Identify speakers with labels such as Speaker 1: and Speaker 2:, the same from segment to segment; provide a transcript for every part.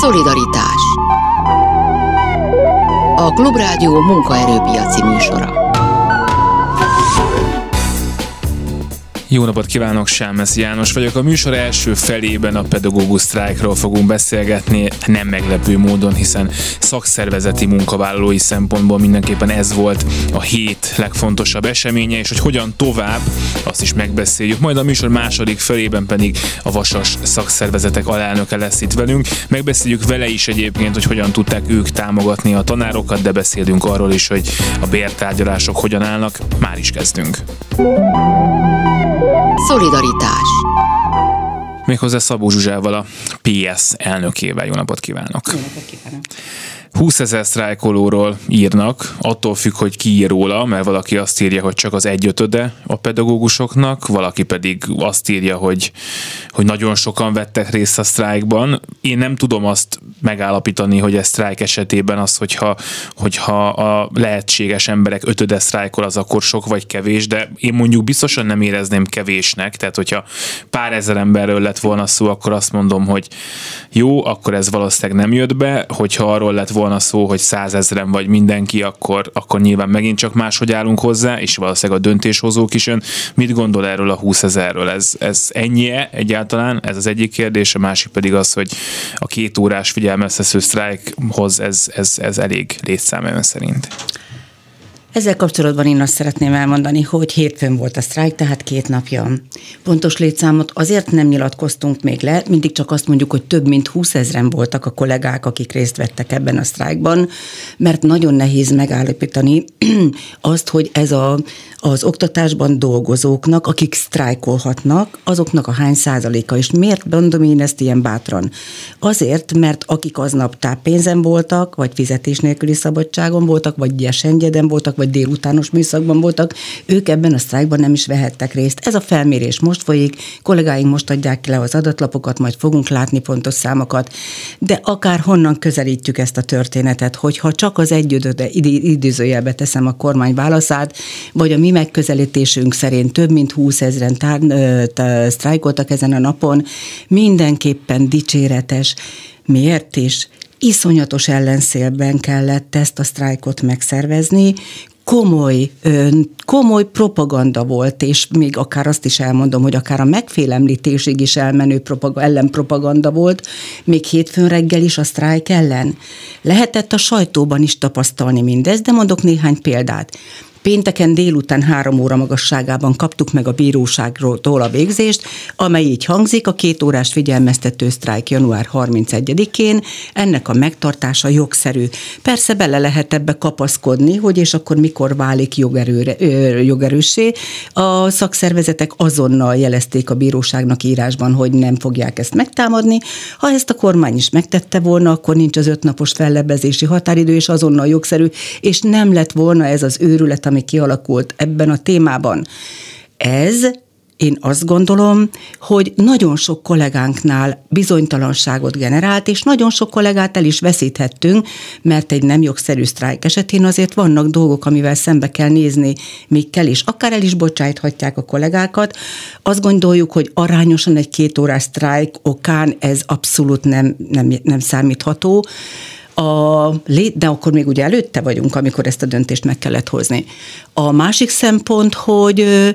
Speaker 1: Szolidaritás A Klubrádió munkaerőpiaci műsora
Speaker 2: Jó napot kívánok, Sámesz János vagyok. A műsor első felében a pedagógus sztrájkról fogunk beszélgetni, nem meglepő módon, hiszen szakszervezeti munkavállalói szempontból mindenképpen ez volt a hét legfontosabb eseménye, és hogy hogyan tovább, azt is megbeszéljük. Majd a műsor második felében pedig a Vasas szakszervezetek alelnöke lesz itt velünk. Megbeszéljük vele is egyébként, hogy hogyan tudták ők támogatni a tanárokat, de beszélünk arról is, hogy a bértárgyalások hogyan állnak. Már is kezdünk.
Speaker 1: Szolidaritás
Speaker 2: Méghozzá Szabó Zsuzsával, a PS elnökével. Jó napot kívánok!
Speaker 3: Jó napot kívánok!
Speaker 2: 20 ezer sztrájkolóról írnak, attól függ, hogy ki ír róla, mert valaki azt írja, hogy csak az egyötöde a pedagógusoknak, valaki pedig azt írja, hogy, hogy nagyon sokan vettek részt a sztrájkban. Én nem tudom azt megállapítani, hogy ez sztrájk esetében az, hogyha, hogyha a lehetséges emberek ötöde sztrájkol, az akkor sok vagy kevés, de én mondjuk biztosan nem érezném kevésnek, tehát hogyha pár ezer emberről lett volna szó, akkor azt mondom, hogy jó, akkor ez valószínűleg nem jött be, hogyha arról lett volna volna szó, hogy százezren vagy mindenki, akkor, akkor nyilván megint csak máshogy állunk hozzá, és valószínűleg a döntéshozók is jön. Mit gondol erről a 20 ezerről? Ez, ez ennyi egyáltalán? Ez az egyik kérdés, a másik pedig az, hogy a két órás figyelmeztető sztrájkhoz ez, ez, ez elég létszám szerint.
Speaker 3: Ezzel kapcsolatban én azt szeretném elmondani, hogy hétfőn volt a sztrájk, tehát két napja. Pontos létszámot azért nem nyilatkoztunk még le, mindig csak azt mondjuk, hogy több mint 20 ezeren voltak a kollégák, akik részt vettek ebben a sztrájkban, mert nagyon nehéz megállapítani azt, hogy ez a, az oktatásban dolgozóknak, akik sztrájkolhatnak, azoknak a hány százaléka. És miért mondom én ezt ilyen bátran? Azért, mert akik aznap táppénzen voltak, vagy fizetés nélküli szabadságon voltak, vagy gyesengeden voltak, vagy délutános műszakban voltak, ők ebben a sztrájkban nem is vehettek részt. Ez a felmérés most folyik, kollégáink most adják le az adatlapokat, majd fogunk látni pontos számokat, de akár honnan közelítjük ezt a történetet, hogyha csak az egyödöde idézőjelbe teszem a kormány válaszát, vagy a mi megközelítésünk szerint több mint 20 ezeren tár, sztrájkoltak ezen a napon, mindenképpen dicséretes. Miért is? iszonyatos ellenszélben kellett ezt a sztrájkot megszervezni, komoly, komoly propaganda volt, és még akár azt is elmondom, hogy akár a megfélemlítésig is elmenő propaganda, ellenpropaganda volt, még hétfőn reggel is a sztrájk ellen. Lehetett a sajtóban is tapasztalni mindezt, de mondok néhány példát. Pénteken délután három óra magasságában kaptuk meg a bíróságról a végzést, amely így hangzik, a két órás figyelmeztető sztrájk január 31-én, ennek a megtartása jogszerű. Persze bele lehet ebbe kapaszkodni, hogy és akkor mikor válik jogerőre, jogerőssé. A szakszervezetek azonnal jelezték a bíróságnak írásban, hogy nem fogják ezt megtámadni. Ha ezt a kormány is megtette volna, akkor nincs az ötnapos fellebezési határidő, és azonnal jogszerű, és nem lett volna ez az őrület, ami kialakult ebben a témában. Ez én azt gondolom, hogy nagyon sok kollégánknál bizonytalanságot generált, és nagyon sok kollégát el is veszíthettünk, mert egy nem jogszerű sztrájk esetén azért vannak dolgok, amivel szembe kell nézni, még kell is. Akár el is bocsájthatják a kollégákat. Azt gondoljuk, hogy arányosan egy két órás sztrájk okán ez abszolút nem, nem, nem számítható a, de akkor még ugye előtte vagyunk, amikor ezt a döntést meg kellett hozni. A másik szempont, hogy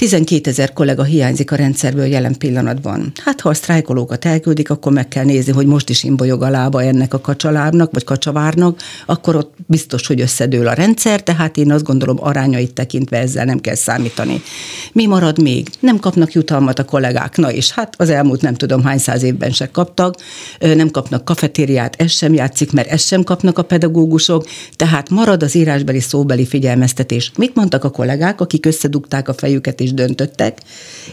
Speaker 3: 12 ezer kollega hiányzik a rendszerből jelen pillanatban. Hát ha a sztrájkolókat elküldik, akkor meg kell nézni, hogy most is imbolyog a lába ennek a kacsalábnak, vagy kacsavárnak, akkor ott biztos, hogy összedől a rendszer, tehát én azt gondolom arányait tekintve ezzel nem kell számítani. Mi marad még? Nem kapnak jutalmat a kollégák, na és hát az elmúlt nem tudom hány száz évben se kaptak, nem kapnak kafetériát, ez sem játszik, mert ezt sem kapnak a pedagógusok, tehát marad az írásbeli szóbeli figyelmeztetés. Mit mondtak a kollégák, akik összedugták a fejüket és is döntöttek,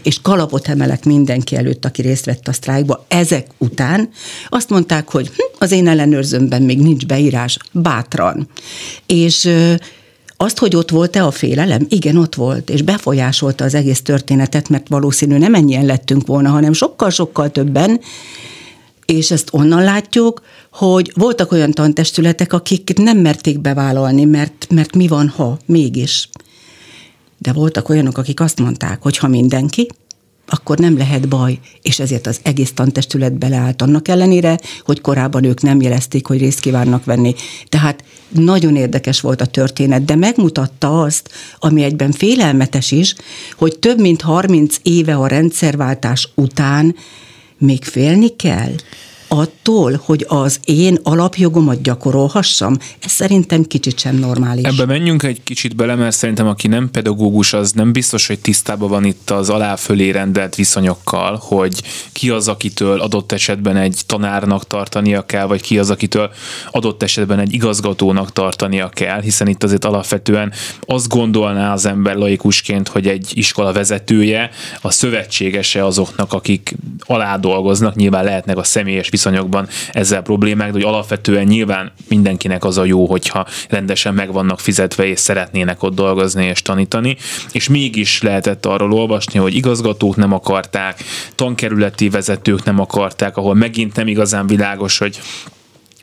Speaker 3: és kalapot emelek mindenki előtt, aki részt vett a sztrájkba, ezek után azt mondták, hogy hm, az én ellenőrzőmben még nincs beírás, bátran. És azt, hogy ott volt-e a félelem? Igen, ott volt, és befolyásolta az egész történetet, mert valószínű nem ennyien lettünk volna, hanem sokkal-sokkal többen, és ezt onnan látjuk, hogy voltak olyan tantestületek, akik nem merték bevállalni, mert, mert mi van, ha mégis. De voltak olyanok, akik azt mondták, hogy ha mindenki, akkor nem lehet baj, és ezért az egész tantestület beleállt annak ellenére, hogy korábban ők nem jelezték, hogy részt kívánnak venni. Tehát nagyon érdekes volt a történet, de megmutatta azt, ami egyben félelmetes is, hogy több mint 30 éve a rendszerváltás után még félni kell attól, hogy az én alapjogomat gyakorolhassam, ez szerintem kicsit sem normális.
Speaker 2: Ebbe menjünk egy kicsit bele, mert szerintem aki nem pedagógus, az nem biztos, hogy tisztában van itt az aláfölé rendelt viszonyokkal, hogy ki az, akitől adott esetben egy tanárnak tartania kell, vagy ki az, akitől adott esetben egy igazgatónak tartania kell, hiszen itt azért alapvetően azt gondolná az ember laikusként, hogy egy iskola vezetője a szövetségese azoknak, akik alá dolgoznak, nyilván lehetnek a személyes viszonyokban ezzel problémák, de hogy alapvetően nyilván mindenkinek az a jó, hogyha rendesen meg vannak fizetve és szeretnének ott dolgozni és tanítani, és mégis lehetett arról olvasni, hogy igazgatók nem akarták, tankerületi vezetők nem akarták, ahol megint nem igazán világos, hogy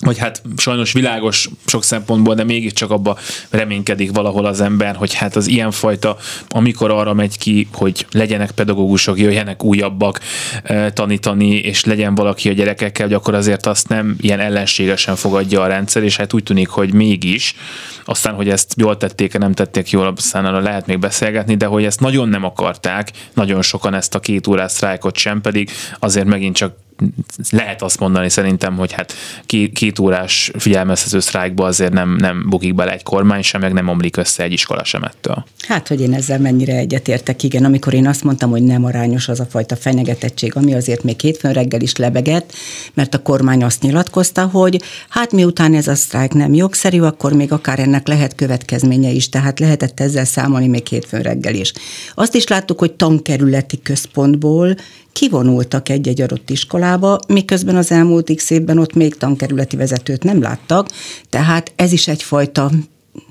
Speaker 2: vagy hát sajnos világos sok szempontból, de mégiscsak abba reménykedik valahol az ember, hogy hát az ilyenfajta, amikor arra megy ki, hogy legyenek pedagógusok, jöjjenek újabbak e, tanítani, és legyen valaki a gyerekekkel, hogy akkor azért azt nem ilyen ellenségesen fogadja a rendszer, és hát úgy tűnik, hogy mégis, aztán, hogy ezt jól tették, nem tették jól, aztán arra lehet még beszélgetni, de hogy ezt nagyon nem akarták, nagyon sokan ezt a két órás sztrájkot sem, pedig azért megint csak lehet azt mondani szerintem, hogy hát két, két órás figyelmeztető sztrájkba azért nem, nem bukik bele egy kormány sem, meg nem omlik össze egy iskola sem ettől.
Speaker 3: Hát, hogy én ezzel mennyire egyetértek, igen, amikor én azt mondtam, hogy nem arányos az a fajta fenyegetettség, ami azért még hétfőn reggel is lebegett, mert a kormány azt nyilatkozta, hogy hát miután ez a sztrájk nem jogszerű, akkor még akár ennek lehet következménye is, tehát lehetett ezzel számolni még hétfőn reggel is. Azt is láttuk, hogy tankerületi központból kivonultak egy-egy adott iskolába, miközben az elmúlt x évben ott még tankerületi vezetőt nem láttak, tehát ez is egyfajta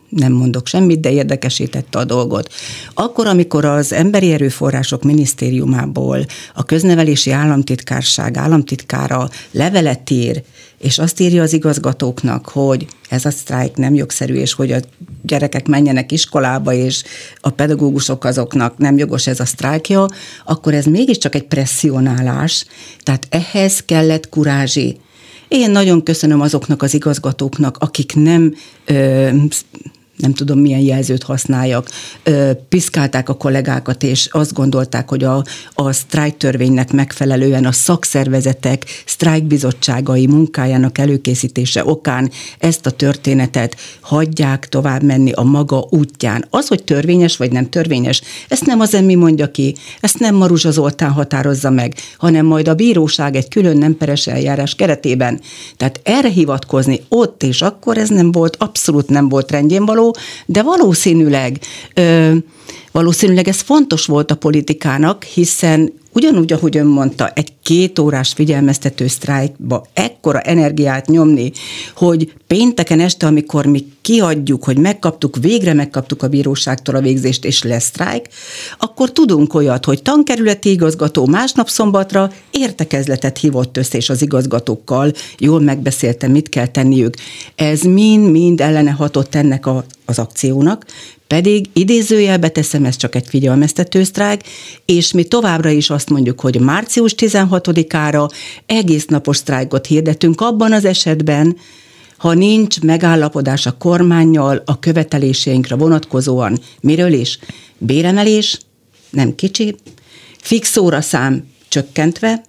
Speaker 3: nem mondok semmit, de érdekesítette a dolgot. Akkor, amikor az Emberi Erőforrások Minisztériumából a köznevelési államtitkárság államtitkára levelet ír, és azt írja az igazgatóknak, hogy ez a sztrájk nem jogszerű, és hogy a gyerekek menjenek iskolába, és a pedagógusok azoknak nem jogos ez a sztrájkja, akkor ez mégiscsak egy presszionálás, tehát ehhez kellett kurázsi. Én nagyon köszönöm azoknak az igazgatóknak, akik nem ö, nem tudom milyen jelzőt használjak, piszkálták a kollégákat, és azt gondolták, hogy a, a sztrájk törvénynek megfelelően a szakszervezetek sztrájkbizottságai munkájának előkészítése okán ezt a történetet hagyják tovább menni a maga útján. Az, hogy törvényes vagy nem törvényes, ezt nem az emmi mondja ki, ezt nem Maruzsa Zoltán határozza meg, hanem majd a bíróság egy külön nem peres eljárás keretében. Tehát erre hivatkozni ott és akkor ez nem volt, abszolút nem volt rendjén való, való, de valószínűleg, ö, valószínűleg ez fontos volt a politikának, hiszen ugyanúgy, ahogy ön mondta, egy két órás figyelmeztető sztrájkba ekkora energiát nyomni, hogy pénteken este, amikor mi kiadjuk, hogy megkaptuk, végre megkaptuk a bíróságtól a végzést, és lesz sztrájk, akkor tudunk olyat, hogy tankerületi igazgató másnap szombatra értekezletet hívott össze, és az igazgatókkal jól megbeszélte, mit kell tenniük. Ez mind-mind ellene hatott ennek a, az akciónak, pedig idézőjelbe teszem, ez csak egy figyelmeztető sztrájk, és mi továbbra is azt mondjuk, hogy március 16-ára egész napos sztrájkot hirdetünk abban az esetben, ha nincs megállapodás a kormányjal a követeléseinkre vonatkozóan, miről is? Béremelés, nem kicsi, fix óraszám csökkentve,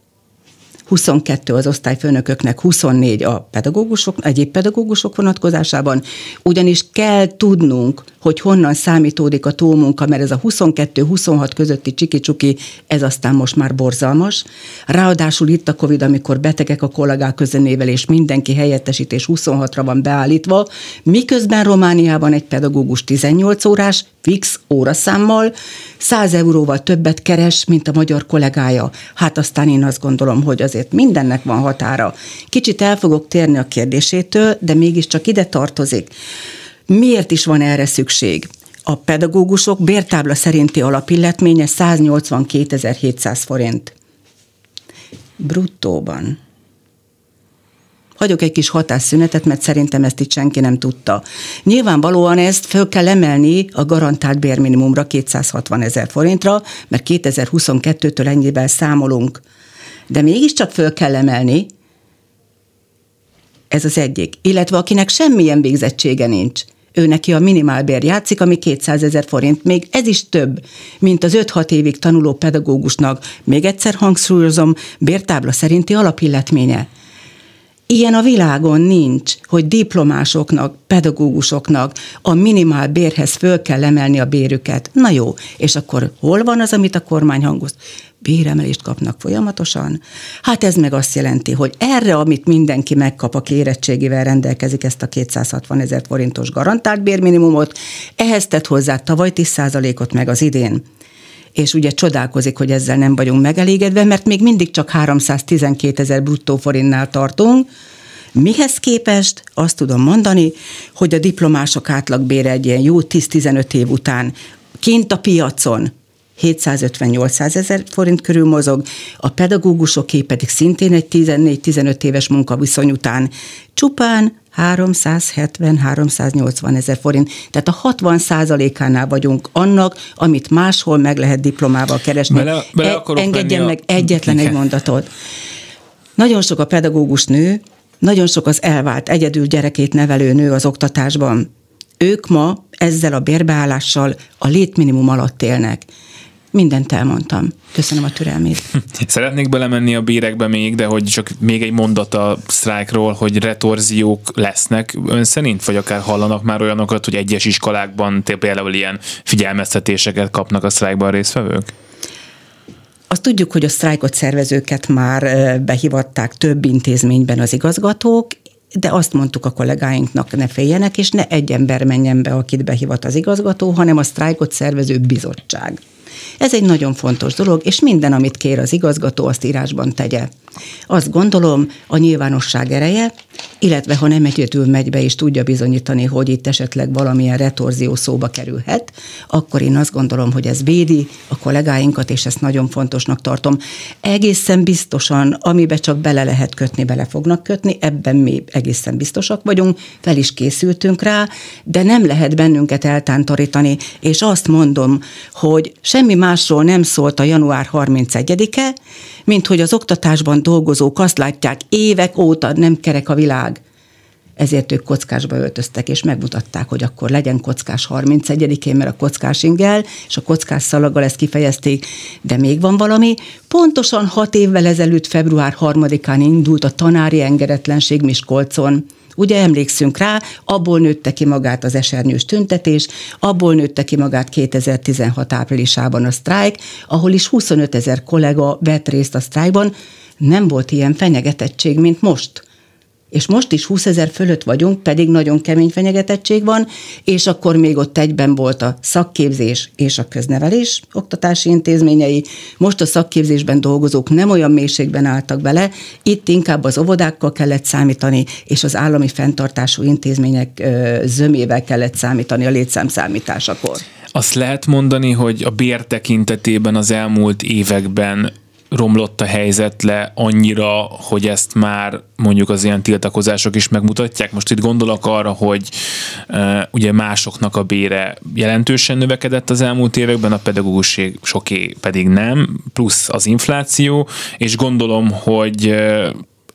Speaker 3: 22 az osztályfőnököknek, 24 a pedagógusok, egyéb pedagógusok vonatkozásában, ugyanis kell tudnunk, hogy honnan számítódik a túlmunka, mert ez a 22-26 közötti csiki-csuki, ez aztán most már borzalmas. Ráadásul itt a Covid, amikor betegek a kollégák közenével, és mindenki helyettesítés 26-ra van beállítva, miközben Romániában egy pedagógus 18 órás, fix óraszámmal 100 euróval többet keres, mint a magyar kollégája. Hát aztán én azt gondolom, hogy azért mindennek van határa. Kicsit el fogok térni a kérdésétől, de mégiscsak ide tartozik. Miért is van erre szükség? A pedagógusok bértábla szerinti alapilletménye 182.700 forint. Bruttóban. Hagyok egy kis hatásszünetet, mert szerintem ezt itt senki nem tudta. Nyilvánvalóan ezt föl kell emelni a garantált bérminimumra 260 ezer forintra, mert 2022-től ennyivel számolunk. De mégiscsak föl kell emelni, ez az egyik. Illetve akinek semmilyen végzettsége nincs, ő neki a minimálbér játszik, ami 200 ezer forint. Még ez is több, mint az 5-6 évig tanuló pedagógusnak. Még egyszer hangsúlyozom, bértábla szerinti alapilletménye. Ilyen a világon nincs, hogy diplomásoknak, pedagógusoknak a minimál bérhez föl kell emelni a bérüket. Na jó, és akkor hol van az, amit a kormány hangoz? Béremelést kapnak folyamatosan? Hát ez meg azt jelenti, hogy erre, amit mindenki megkap, a érettségével rendelkezik ezt a 260 ezer forintos garantált bérminimumot, ehhez tett hozzá tavaly 10%-ot meg az idén és ugye csodálkozik, hogy ezzel nem vagyunk megelégedve, mert még mindig csak 312 ezer bruttó forintnál tartunk, Mihez képest? Azt tudom mondani, hogy a diplomások átlagbére egy ilyen jó 10-15 év után kint a piacon 750-800 ezer forint körül mozog, a pedagógusoké pedig szintén egy 14-15 éves munkaviszony után csupán 370-380 ezer forint. Tehát a 60 százalékánál vagyunk annak, amit máshol meg lehet diplomával keresni. Bele, bele e, engedjen meg a... egyetlen Igen. egy mondatot. Nagyon sok a pedagógus nő, nagyon sok az elvált egyedül gyerekét nevelő nő az oktatásban. Ők ma ezzel a bérbeállással a létminimum alatt élnek. Mindent elmondtam. Köszönöm a türelmét.
Speaker 2: Szeretnék belemenni a bérekbe még, de hogy csak még egy mondat a sztrájkról, hogy retorziók lesznek ön szerint, vagy akár hallanak már olyanokat, hogy egyes iskolákban például ilyen figyelmeztetéseket kapnak a sztrájkban a résztvevők?
Speaker 3: Azt tudjuk, hogy a sztrájkot szervezőket már behivatták több intézményben az igazgatók, de azt mondtuk a kollégáinknak, ne féljenek, és ne egy ember menjen be, akit behivat az igazgató, hanem a sztrájkot szervező bizottság. Ez egy nagyon fontos dolog, és minden, amit kér az igazgató, azt írásban tegye. Azt gondolom, a nyilvánosság ereje, illetve ha nem egyedül megy be és tudja bizonyítani, hogy itt esetleg valamilyen retorzió szóba kerülhet, akkor én azt gondolom, hogy ez védi a kollégáinkat, és ezt nagyon fontosnak tartom. Egészen biztosan, amibe csak bele lehet kötni, bele fognak kötni, ebben mi egészen biztosak vagyunk, fel is készültünk rá, de nem lehet bennünket eltántorítani, és azt mondom, hogy semmi másról nem szólt a január 31-e, mint hogy az oktatásban dolgozók azt látják, évek óta nem kerek a világ. Ezért ők kockásba öltöztek, és megmutatták, hogy akkor legyen kockás 31-én, mert a kockás ingel, és a kockás szalaggal ezt kifejezték. De még van valami, pontosan hat évvel ezelőtt, február 3-án indult a tanári engedetlenség Miskolcon. Ugye emlékszünk rá, abból nőtte ki magát az esernyős tüntetés, abból nőtte ki magát 2016 áprilisában a sztrájk, ahol is 25 ezer kollega vett részt a sztrájkban, nem volt ilyen fenyegetettség, mint most és most is 20 ezer fölött vagyunk, pedig nagyon kemény fenyegetettség van, és akkor még ott egyben volt a szakképzés és a köznevelés oktatási intézményei. Most a szakképzésben dolgozók nem olyan mélységben álltak bele, itt inkább az óvodákkal kellett számítani, és az állami fenntartású intézmények zömével kellett számítani a létszámszámításakor.
Speaker 2: Azt lehet mondani, hogy a bér tekintetében az elmúlt években romlott a helyzet le annyira, hogy ezt már mondjuk az ilyen tiltakozások is megmutatják. Most itt gondolok arra, hogy uh, ugye másoknak a bére jelentősen növekedett az elmúlt években, a pedagógusség soké pedig nem, plusz az infláció, és gondolom, hogy uh,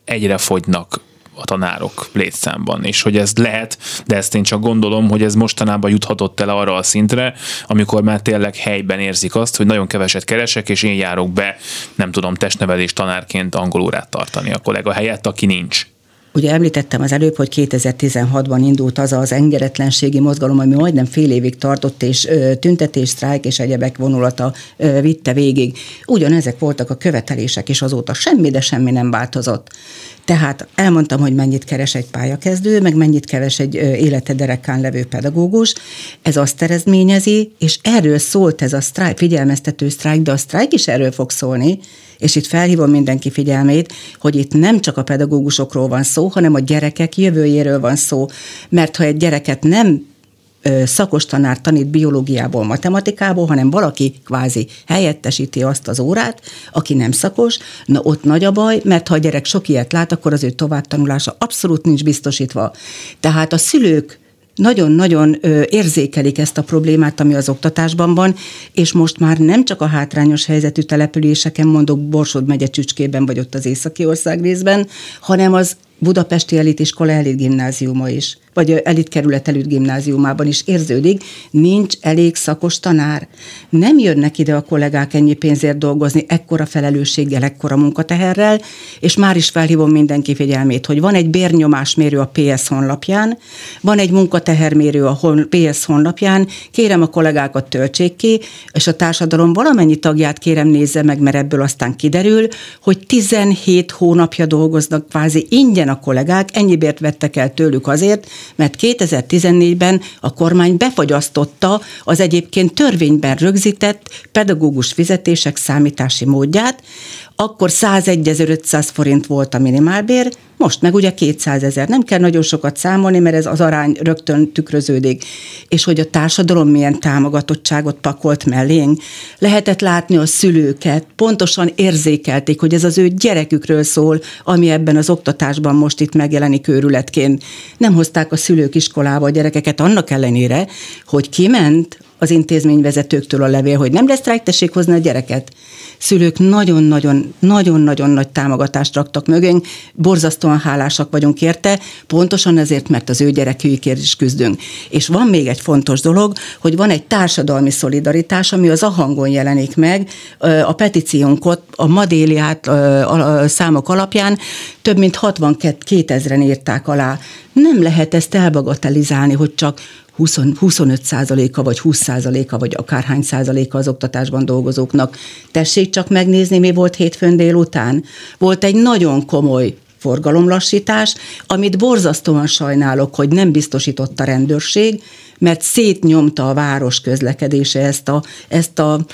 Speaker 2: egyre fogynak a tanárok létszámban, és hogy ez lehet, de ezt én csak gondolom, hogy ez mostanában juthatott el arra a szintre, amikor már tényleg helyben érzik azt, hogy nagyon keveset keresek, és én járok be, nem tudom, testnevelés tanárként angol órát tartani a kollega helyett, aki nincs.
Speaker 3: Ugye említettem az előbb, hogy 2016-ban indult az az engedetlenségi mozgalom, ami majdnem fél évig tartott, és tüntetés, sztrájk és egyebek vonulata vitte végig. Ugyanezek voltak a követelések, és azóta semmi, de semmi nem változott. Tehát elmondtam, hogy mennyit keres egy pályakezdő, meg mennyit keres egy élete derekán levő pedagógus. Ez azt eredményezi, és erről szólt ez a sztrájk, figyelmeztető sztrájk, de a sztrájk is erről fog szólni, és itt felhívom mindenki figyelmét, hogy itt nem csak a pedagógusokról van szó, hanem a gyerekek jövőjéről van szó. Mert ha egy gyereket nem szakos tanár tanít biológiából, matematikából, hanem valaki kvázi helyettesíti azt az órát, aki nem szakos, na ott nagy a baj, mert ha a gyerek sok ilyet lát, akkor az ő továbbtanulása abszolút nincs biztosítva. Tehát a szülők nagyon-nagyon érzékelik ezt a problémát, ami az oktatásban van, és most már nem csak a hátrányos helyzetű településeken, mondok Borsod megye Csücskében, vagy ott az északi ország részben, hanem az Budapesti Elitiskola Elit Gimnáziuma is vagy elit kerület előtt gimnáziumában is érződik, nincs elég szakos tanár. Nem jönnek ide a kollégák ennyi pénzért dolgozni, ekkora felelősséggel, ekkora munkateherrel, és már is felhívom mindenki figyelmét, hogy van egy bérnyomásmérő a PS honlapján, van egy munkatehermérő a PS honlapján, kérem a kollégákat töltsék ki, és a társadalom valamennyi tagját kérem nézze meg, mert ebből aztán kiderül, hogy 17 hónapja dolgoznak kvázi ingyen a kollégák, ennyibért vettek el tőlük azért, mert 2014-ben a kormány befagyasztotta az egyébként törvényben rögzített pedagógus fizetések számítási módját, akkor 101.500 forint volt a minimálbér, most meg ugye 200 ezer. Nem kell nagyon sokat számolni, mert ez az arány rögtön tükröződik. És hogy a társadalom milyen támogatottságot pakolt mellénk. Lehetett látni a szülőket, pontosan érzékelték, hogy ez az ő gyerekükről szól, ami ebben az oktatásban most itt megjelenik őrületként. Nem hozták a szülők iskolába a gyerekeket annak ellenére, hogy kiment az intézményvezetőktől a levél, hogy nem lesz sztrájk, tessék hozni a gyereket. Szülők nagyon-nagyon, nagyon-nagyon nagy támogatást raktak mögénk, borzasztóan hálásak vagyunk érte, pontosan ezért, mert az ő gyerekükért is küzdünk. És van még egy fontos dolog, hogy van egy társadalmi szolidaritás, ami az a hangon jelenik meg, a petíciónkot, a madéliát a számok alapján több mint 62 ezeren írták alá. Nem lehet ezt elbagatelizálni, hogy csak 20, 25 százaléka, vagy 20 százaléka, vagy akárhány százaléka az oktatásban dolgozóknak. Tessék csak megnézni, mi volt hétfőn délután. Volt egy nagyon komoly forgalomlassítás, amit borzasztóan sajnálok, hogy nem biztosított a rendőrség, mert szétnyomta a város közlekedése ezt a, ezt a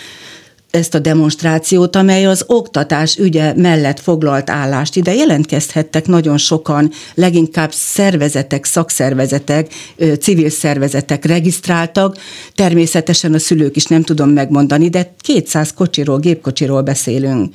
Speaker 3: ezt a demonstrációt, amely az oktatás ügye mellett foglalt állást. Ide jelentkezhettek nagyon sokan, leginkább szervezetek, szakszervezetek, civil szervezetek regisztráltak. Természetesen a szülők is nem tudom megmondani, de 200 kocsiról, gépkocsiról beszélünk.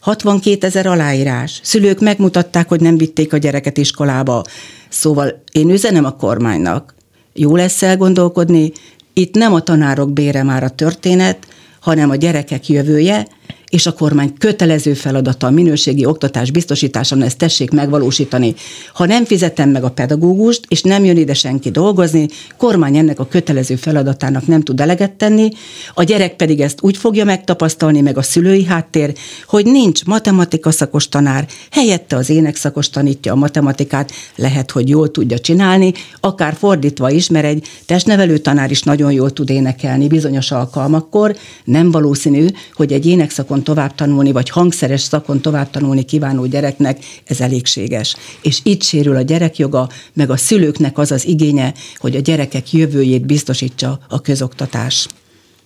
Speaker 3: 62 ezer aláírás. Szülők megmutatták, hogy nem vitték a gyereket iskolába. Szóval én üzenem a kormánynak. Jó lesz elgondolkodni, itt nem a tanárok bére már a történet, hanem a gyerekek jövője, és a kormány kötelező feladata a minőségi oktatás biztosításán ezt tessék megvalósítani. Ha nem fizetem meg a pedagógust, és nem jön ide senki dolgozni, kormány ennek a kötelező feladatának nem tud eleget tenni, a gyerek pedig ezt úgy fogja megtapasztalni, meg a szülői háttér, hogy nincs matematika szakos tanár, helyette az énekszakos tanítja a matematikát, lehet, hogy jól tudja csinálni, akár fordítva is, mert egy testnevelő tanár is nagyon jól tud énekelni bizonyos alkalmakkor, nem valószínű, hogy egy énekszakon szakon tovább tanulni, vagy hangszeres szakon tovább tanulni kívánó gyereknek ez elégséges. És itt sérül a gyerekjoga, meg a szülőknek az az igénye, hogy a gyerekek jövőjét biztosítsa a közoktatás.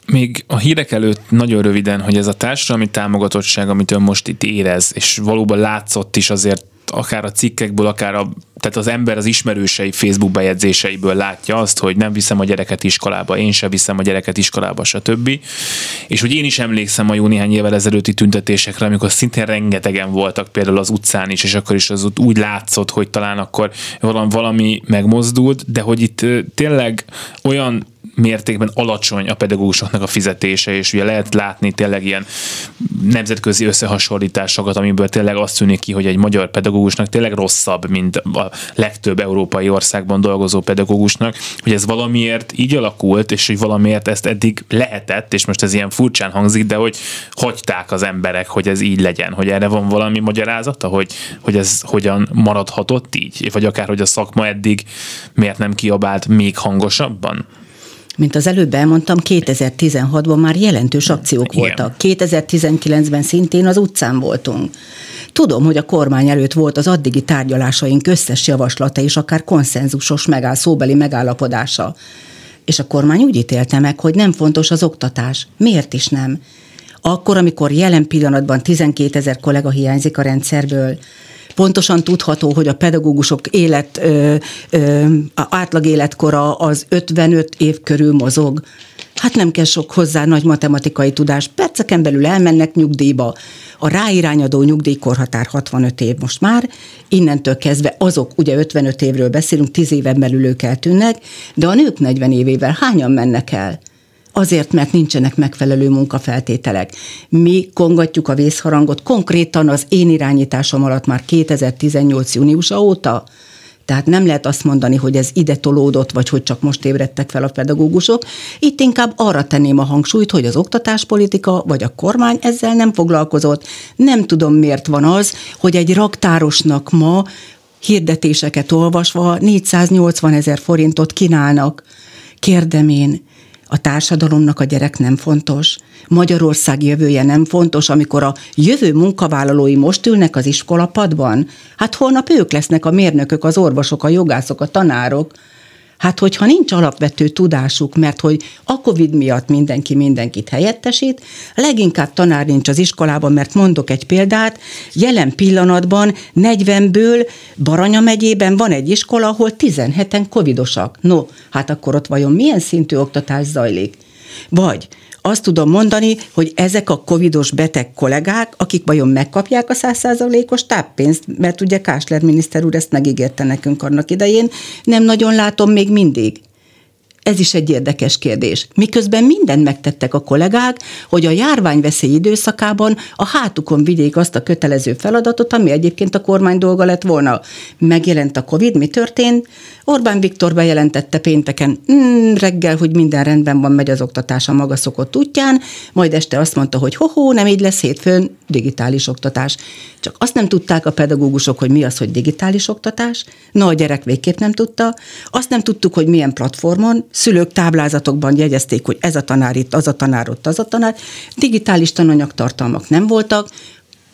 Speaker 2: Még a hírek előtt nagyon röviden, hogy ez a társadalmi támogatottság, amit ön most itt érez, és valóban látszott is azért akár a cikkekből, akár a, tehát az ember az ismerősei Facebook bejegyzéseiből látja azt, hogy nem viszem a gyereket iskolába, én sem viszem a gyereket iskolába, stb. És hogy én is emlékszem a jó néhány évvel ezelőtti tüntetésekre, amikor szintén rengetegen voltak például az utcán is, és akkor is az úgy látszott, hogy talán akkor valami megmozdult, de hogy itt tényleg olyan mértékben alacsony a pedagógusoknak a fizetése, és ugye lehet látni tényleg ilyen nemzetközi összehasonlításokat, amiből tényleg azt tűnik ki, hogy egy magyar pedagógusnak tényleg rosszabb, mint a legtöbb európai országban dolgozó pedagógusnak, hogy ez valamiért így alakult, és hogy valamiért ezt eddig lehetett, és most ez ilyen furcsán hangzik, de hogy hagyták az emberek, hogy ez így legyen, hogy erre van valami magyarázata, hogy, hogy ez hogyan maradhatott így, vagy akár, hogy a szakma eddig miért nem kiabált még hangosabban?
Speaker 3: Mint az előbb elmondtam, 2016-ban már jelentős akciók Igen. voltak. 2019-ben szintén az utcán voltunk. Tudom, hogy a kormány előtt volt az addigi tárgyalásaink összes javaslata és akár konszenzusos megáll, szóbeli megállapodása. És a kormány úgy ítélte meg, hogy nem fontos az oktatás. Miért is nem? Akkor, amikor jelen pillanatban 12 ezer kollega hiányzik a rendszerből, Pontosan tudható, hogy a pedagógusok élet, ö, ö, átlag életkora az 55 év körül mozog. Hát nem kell sok hozzá nagy matematikai tudás. Perceken belül elmennek nyugdíjba. A ráirányadó nyugdíjkorhatár 65 év most már, innentől kezdve azok, ugye 55 évről beszélünk, 10 éven belül ők eltűnnek, de a nők 40 évével hányan mennek el? Azért, mert nincsenek megfelelő munkafeltételek. Mi kongatjuk a vészharangot konkrétan az én irányításom alatt már 2018. júniusa óta, tehát nem lehet azt mondani, hogy ez ide tolódott, vagy hogy csak most ébredtek fel a pedagógusok. Itt inkább arra tenném a hangsúlyt, hogy az oktatáspolitika vagy a kormány ezzel nem foglalkozott. Nem tudom, miért van az, hogy egy raktárosnak ma hirdetéseket olvasva 480 ezer forintot kínálnak. Kérdem én, a társadalomnak a gyerek nem fontos, Magyarország jövője nem fontos, amikor a jövő munkavállalói most ülnek az iskolapadban? Hát holnap ők lesznek a mérnökök, az orvosok, a jogászok, a tanárok. Hát, hogyha nincs alapvető tudásuk, mert hogy a Covid miatt mindenki mindenkit helyettesít, leginkább tanár nincs az iskolában, mert mondok egy példát, jelen pillanatban 40-ből Baranya megyében van egy iskola, ahol 17-en covidosak. No, hát akkor ott vajon milyen szintű oktatás zajlik? Vagy azt tudom mondani, hogy ezek a covidos beteg kollégák, akik vajon megkapják a százszázalékos táppénzt, mert ugye Kásler miniszter úr ezt megígérte nekünk annak idején, nem nagyon látom még mindig. Ez is egy érdekes kérdés. Miközben mindent megtettek a kollégák, hogy a járványveszély időszakában a hátukon vigyék azt a kötelező feladatot, ami egyébként a kormány dolga lett volna. Megjelent a Covid, mi történt? Orbán Viktor bejelentette pénteken mm, reggel, hogy minden rendben van, megy az oktatás a maga szokott útján, majd este azt mondta, hogy hoho, nem így lesz hétfőn digitális oktatás. Csak azt nem tudták a pedagógusok, hogy mi az, hogy digitális oktatás. No, a gyerek végképp nem tudta. Azt nem tudtuk, hogy milyen platformon. Szülők táblázatokban jegyezték, hogy ez a tanár itt, az a tanár ott, az a tanár. Digitális tananyagtartalmak nem voltak,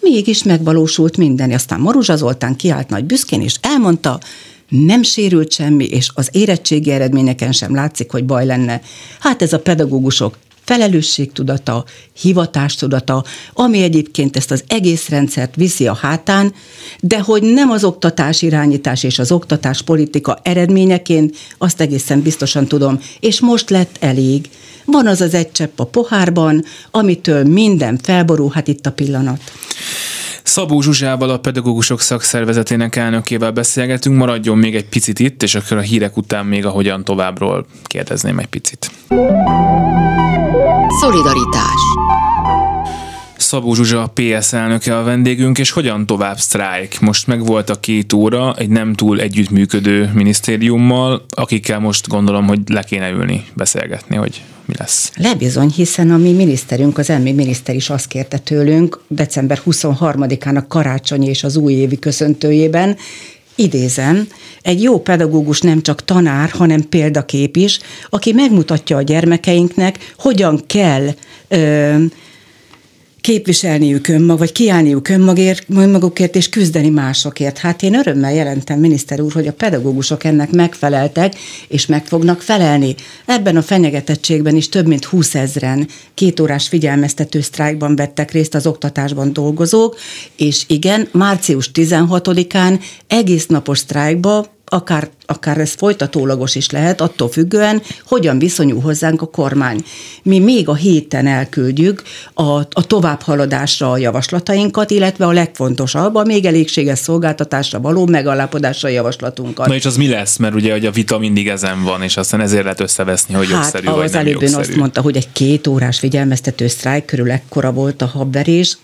Speaker 3: mégis megvalósult minden. Aztán Maruzsa Zoltán kiállt nagy büszkén, és elmondta, nem sérült semmi, és az érettségi eredményeken sem látszik, hogy baj lenne. Hát ez a pedagógusok felelősségtudata, hivatástudata, ami egyébként ezt az egész rendszert viszi a hátán, de hogy nem az oktatás irányítás és az oktatás politika eredményeként, azt egészen biztosan tudom, és most lett elég. Van az az egy csepp a pohárban, amitől minden felborul, hát itt a pillanat.
Speaker 2: Szabó Zsuzsával, a pedagógusok szakszervezetének elnökével beszélgetünk, maradjon még egy picit itt, és akkor a hírek után még a hogyan továbbról kérdezném egy picit.
Speaker 1: Szolidaritás
Speaker 2: Szabó Zsuzsa, a PS elnöke a vendégünk, és hogyan tovább sztrájk? Most meg volt a két óra egy nem túl együttműködő minisztériummal, akikkel most gondolom, hogy le kéne ülni, beszélgetni, hogy mi lesz.
Speaker 3: Lebizony, hiszen a mi miniszterünk, az elmi miniszter is azt kérte tőlünk december 23-án a karácsonyi és az újévi köszöntőjében, idézem, egy jó pedagógus nem csak tanár, hanem példakép is, aki megmutatja a gyermekeinknek, hogyan kell ö, képviselniük önmag, vagy kiállniuk önmagért, önmagukért és küzdeni másokért. Hát én örömmel jelentem, miniszter úr, hogy a pedagógusok ennek megfeleltek, és meg fognak felelni. Ebben a fenyegetettségben is több mint 20 ezren két órás figyelmeztető sztrájkban vettek részt az oktatásban dolgozók, és igen, március 16-án egész napos sztrájkba akár, akár ez folytatólagos is lehet, attól függően, hogyan viszonyul hozzánk a kormány. Mi még a héten elküldjük a, a továbbhaladásra a javaslatainkat, illetve a legfontosabb, a még elégséges szolgáltatásra való megalapodásra a javaslatunkat.
Speaker 2: Na és az mi lesz? Mert ugye hogy a vita mindig ezen van, és aztán ezért lehet összeveszni, hogy hát, jogszerű vagy
Speaker 3: az nem előbb
Speaker 2: jogszerű.
Speaker 3: azt mondta, hogy egy két órás figyelmeztető sztrájk körül ekkora volt a habverés,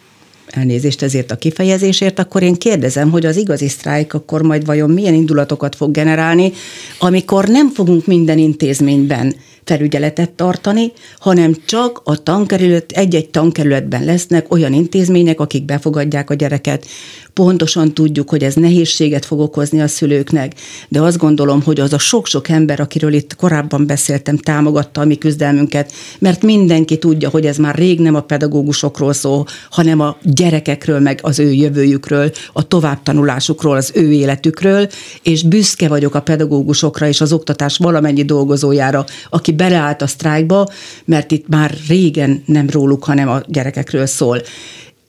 Speaker 3: elnézést ezért a kifejezésért, akkor én kérdezem, hogy az igazi sztrájk akkor majd vajon milyen indulatokat fog generálni, amikor nem fogunk minden intézményben felügyeletet tartani, hanem csak a tankerület, egy-egy tankerületben lesznek olyan intézmények, akik befogadják a gyereket. Pontosan tudjuk, hogy ez nehézséget fog okozni a szülőknek, de azt gondolom, hogy az a sok-sok ember, akiről itt korábban beszéltem, támogatta a mi küzdelmünket, mert mindenki tudja, hogy ez már rég nem a pedagógusokról szól, hanem a gyerekekről, meg az ő jövőjükről, a továbbtanulásukról, az ő életükről, és büszke vagyok a pedagógusokra és az oktatás valamennyi dolgozójára, aki beleállt a sztrájkba, mert itt már régen nem róluk, hanem a gyerekekről szól.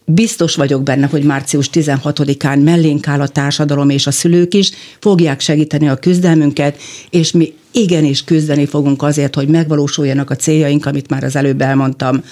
Speaker 3: Biztos vagyok benne, hogy március 16-án mellénk áll a társadalom és a szülők is, fogják segíteni a küzdelmünket, és mi igenis küzdeni fogunk azért, hogy megvalósuljanak a céljaink, amit már az előbb elmondtam.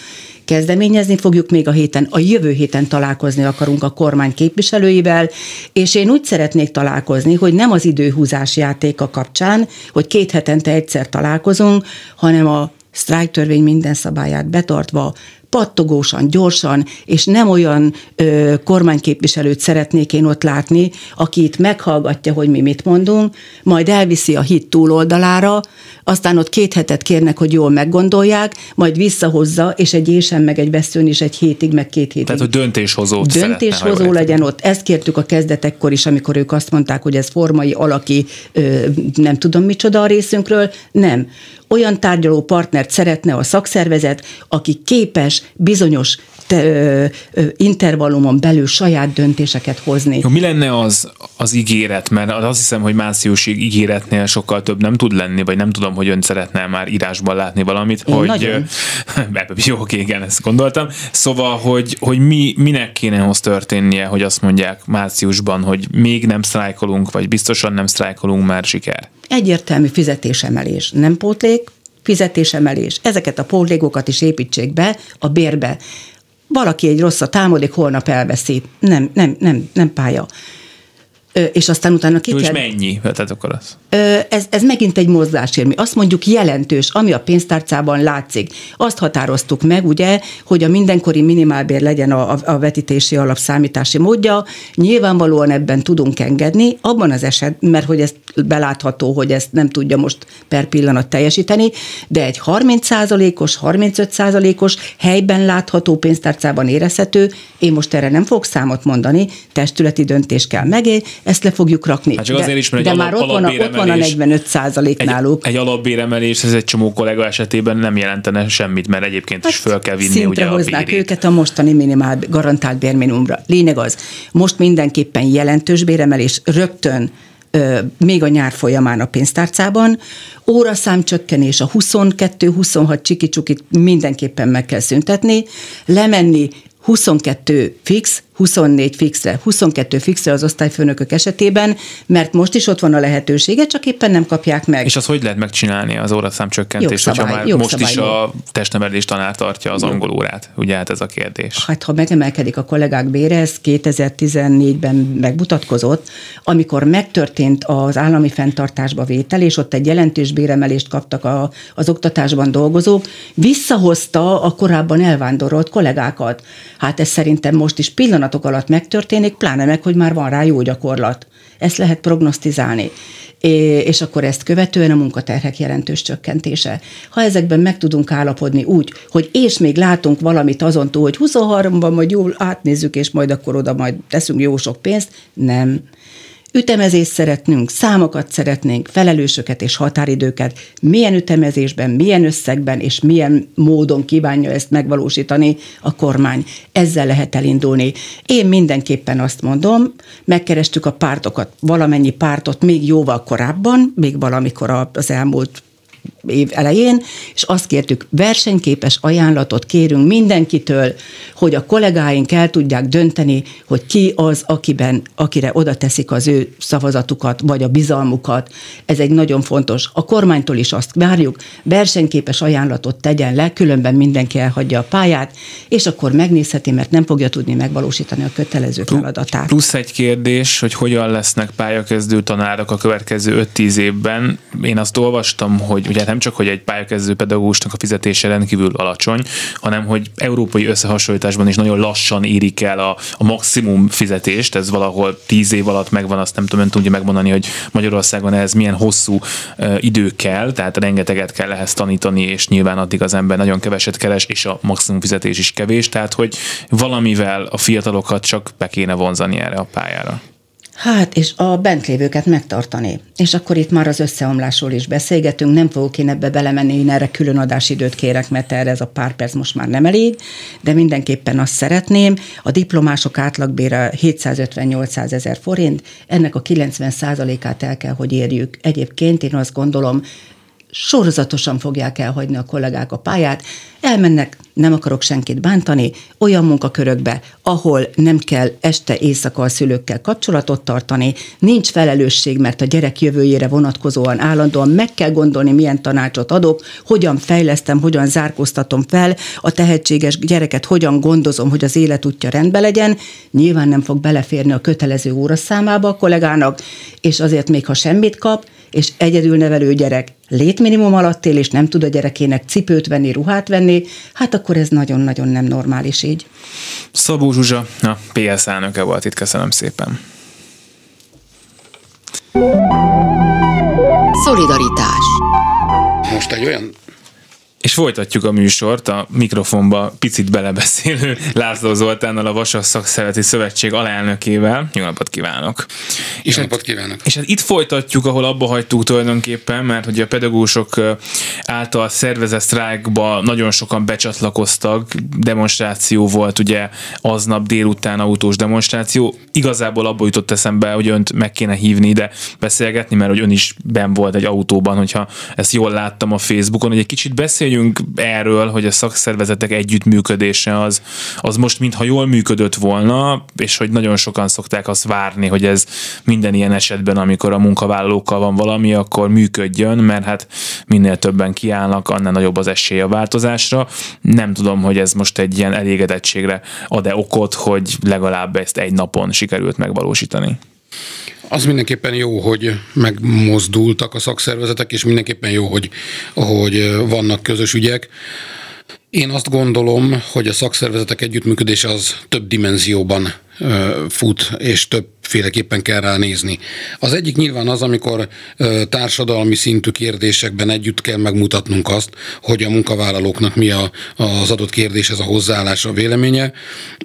Speaker 3: Kezdeményezni fogjuk még a héten, a jövő héten találkozni akarunk a kormány képviselőivel, és én úgy szeretnék találkozni, hogy nem az időhúzás játéka kapcsán, hogy két hetente egyszer találkozunk, hanem a sztrájktörvény minden szabályát betartva, pattogósan, gyorsan, és nem olyan ö, kormányképviselőt szeretnék én ott látni, aki itt meghallgatja, hogy mi mit mondunk, majd elviszi a hit túloldalára, aztán ott két hetet kérnek, hogy jól meggondolják, majd visszahozza, és egy ésen meg egy veszőn is egy hétig, meg két hétig.
Speaker 2: Tehát, hogy döntéshozó.
Speaker 3: Döntéshozó legyen ott. Ezt kértük a kezdetekkor is, amikor ők azt mondták, hogy ez formai, alaki, ö, nem tudom micsoda a részünkről. Nem olyan tárgyaló partnert szeretne a szakszervezet, aki képes bizonyos te, ö, ö, intervallumon belül saját döntéseket hozni.
Speaker 2: Jó, mi lenne az az ígéret? Mert azt hiszem, hogy márciusig ígéretnél sokkal több nem tud lenni, vagy nem tudom, hogy ön szeretne már írásban látni valamit.
Speaker 3: Én
Speaker 2: hogy,
Speaker 3: nagyon.
Speaker 2: jó, oké, igen, ezt gondoltam. Szóval, hogy, hogy mi, minek kéne ahhoz történnie, hogy azt mondják márciusban, hogy még nem sztrájkolunk, vagy biztosan nem sztrájkolunk, már siker?
Speaker 3: Egyértelmű fizetésemelés, nem pótlék, fizetésemelés. Ezeket a pótlékokat is építsék be a bérbe. Valaki egy rosszat támadik, holnap elveszi. Nem, nem, nem, nem pálya. És aztán utána ki
Speaker 2: Jó, és
Speaker 3: kell...
Speaker 2: mennyi? Tehát akkor az.
Speaker 3: Ez, ez megint egy mozgásérmi. Azt mondjuk jelentős, ami a pénztárcában látszik. Azt határoztuk meg, ugye, hogy a mindenkori minimálbér legyen a, a, vetítési alapszámítási módja. Nyilvánvalóan ebben tudunk engedni, abban az eset, mert hogy ez belátható, hogy ezt nem tudja most per pillanat teljesíteni, de egy 30%-os, 35%-os helyben látható pénztárcában érezhető, én most erre nem fogok számot mondani, testületi döntés kell megé, ezt le fogjuk rakni.
Speaker 2: Hát csak azért is, mert
Speaker 3: de
Speaker 2: egy
Speaker 3: már ott van, a, ott van a
Speaker 2: alapbéremelés-
Speaker 3: 45 százalék
Speaker 2: Egy,
Speaker 3: náluk.
Speaker 2: egy alapbéremelés, ez egy csomó kollega esetében nem jelentene semmit, mert egyébként is föl kell vinni
Speaker 3: Hát
Speaker 2: ugye a
Speaker 3: hoznák
Speaker 2: bérét.
Speaker 3: őket a mostani minimál garantált bérminimumra. Lényeg az, most mindenképpen jelentős béremelés rögtön még a nyár folyamán a pénztárcában. Óraszám csökkenés a 22-26 csiki-csukit mindenképpen meg kell szüntetni, lemenni 22 fix, 24 fixre, 22 fixre az osztályfőnökök esetében, mert most is ott van a lehetősége, csak éppen nem kapják meg.
Speaker 2: És azt hogy lehet megcsinálni az óraszám csökkentést, hogyha már most is a testnevelés tanár tartja az angol órát? Ugye hát ez a kérdés.
Speaker 3: Hát ha megemelkedik a kollégák bére, ez 2014-ben megmutatkozott, amikor megtörtént az állami fenntartásba vétel, és ott egy jelentős béremelést kaptak a, az oktatásban dolgozók, visszahozta a korábban elvándorolt kollégákat. Hát ez szerintem most is pillanatok alatt megtörténik, pláne meg, hogy már van rá jó gyakorlat. Ezt lehet prognosztizálni. És akkor ezt követően a munkaterhek jelentős csökkentése. Ha ezekben meg tudunk állapodni úgy, hogy és még látunk valamit azon túl, hogy 23-ban majd jól átnézzük, és majd akkor oda majd teszünk jó sok pénzt, nem. Ütemezést szeretnünk, számokat szeretnénk, felelősöket és határidőket, milyen ütemezésben, milyen összegben és milyen módon kívánja ezt megvalósítani a kormány. Ezzel lehet elindulni. Én mindenképpen azt mondom, megkerestük a pártokat, valamennyi pártot még jóval korábban, még valamikor az elmúlt év elején, és azt kértük, versenyképes ajánlatot kérünk mindenkitől, hogy a kollégáink el tudják dönteni, hogy ki az, akiben, akire oda teszik az ő szavazatukat, vagy a bizalmukat. Ez egy nagyon fontos. A kormánytól is azt várjuk, versenyképes ajánlatot tegyen le, különben mindenki elhagyja a pályát, és akkor megnézheti, mert nem fogja tudni megvalósítani a kötelező feladatát.
Speaker 2: Plusz egy kérdés, hogy hogyan lesznek pályakezdő tanárok a következő 5-10 évben. Én azt olvastam, hogy ugye nem csak, hogy egy pályakezdő pedagógusnak a fizetése rendkívül alacsony, hanem hogy európai összehasonlításban is nagyon lassan érik el a, a maximum fizetést, ez valahol 10 év alatt megvan, azt nem tudom, ön tudja megmondani, hogy Magyarországon ez milyen hosszú uh, idő kell, tehát rengeteget kell ehhez tanítani, és nyilván addig az ember nagyon keveset keres, és a maximum fizetés is kevés, tehát hogy valamivel a fiatalokat csak be kéne vonzani erre a pályára.
Speaker 3: Hát, és a bent lévőket megtartani. És akkor itt már az összeomlásról is beszélgetünk, nem fogok én ebbe belemenni, én erre külön adásidőt kérek, mert erre ez a pár perc most már nem elég, de mindenképpen azt szeretném, a diplomások átlagbére 750-800 ezer forint, ennek a 90 át el kell, hogy érjük. Egyébként én azt gondolom, sorozatosan fogják elhagyni a kollégák a pályát, elmennek, nem akarok senkit bántani, olyan munkakörökbe, ahol nem kell este éjszaka a szülőkkel kapcsolatot tartani, nincs felelősség, mert a gyerek jövőjére vonatkozóan állandóan meg kell gondolni, milyen tanácsot adok, hogyan fejlesztem, hogyan zárkóztatom fel, a tehetséges gyereket hogyan gondozom, hogy az életútja rendben legyen, nyilván nem fog beleférni a kötelező óraszámába a kollégának, és azért még ha semmit kap, és egyedül nevelő gyerek létminimum alatt él, és nem tud a gyerekének cipőt venni, ruhát venni, hát akkor ez nagyon-nagyon nem normális így.
Speaker 2: Szabó Zsuzsa, a PS elnöke volt itt, köszönöm szépen.
Speaker 1: Szolidaritás
Speaker 4: Most egy olyan
Speaker 2: és folytatjuk a műsort a mikrofonba picit belebeszélő László Zoltánnal, a Vasas Szakszereti Szövetség alelnökével. Jó napot kívánok!
Speaker 4: Jó és napot kívánok!
Speaker 2: És hát itt folytatjuk, ahol abba hagytuk tulajdonképpen, mert hogy a pedagógusok által szervezett sztrájkba nagyon sokan becsatlakoztak, demonstráció volt ugye aznap délután autós demonstráció. Igazából abból jutott eszembe, hogy önt meg kéne hívni ide beszélgetni, mert hogy ön is ben volt egy autóban, hogyha ezt jól láttam a Facebookon, hogy egy kicsit beszél beszéljünk erről, hogy a szakszervezetek együttműködése az, az most mintha jól működött volna, és hogy nagyon sokan szokták azt várni, hogy ez minden ilyen esetben, amikor a munkavállalókkal van valami, akkor működjön, mert hát minél többen kiállnak, annál nagyobb az esély a változásra. Nem tudom, hogy ez most egy ilyen elégedettségre ad-e okot, hogy legalább ezt egy napon sikerült megvalósítani.
Speaker 4: Az mindenképpen jó, hogy megmozdultak a szakszervezetek, és mindenképpen jó, hogy, hogy vannak közös ügyek. Én azt gondolom, hogy a szakszervezetek együttműködése az több dimenzióban fut, és többféleképpen kell ránézni. Az egyik nyilván az, amikor társadalmi szintű kérdésekben együtt kell megmutatnunk azt, hogy a munkavállalóknak mi a, az adott kérdéshez a hozzáállása, a véleménye.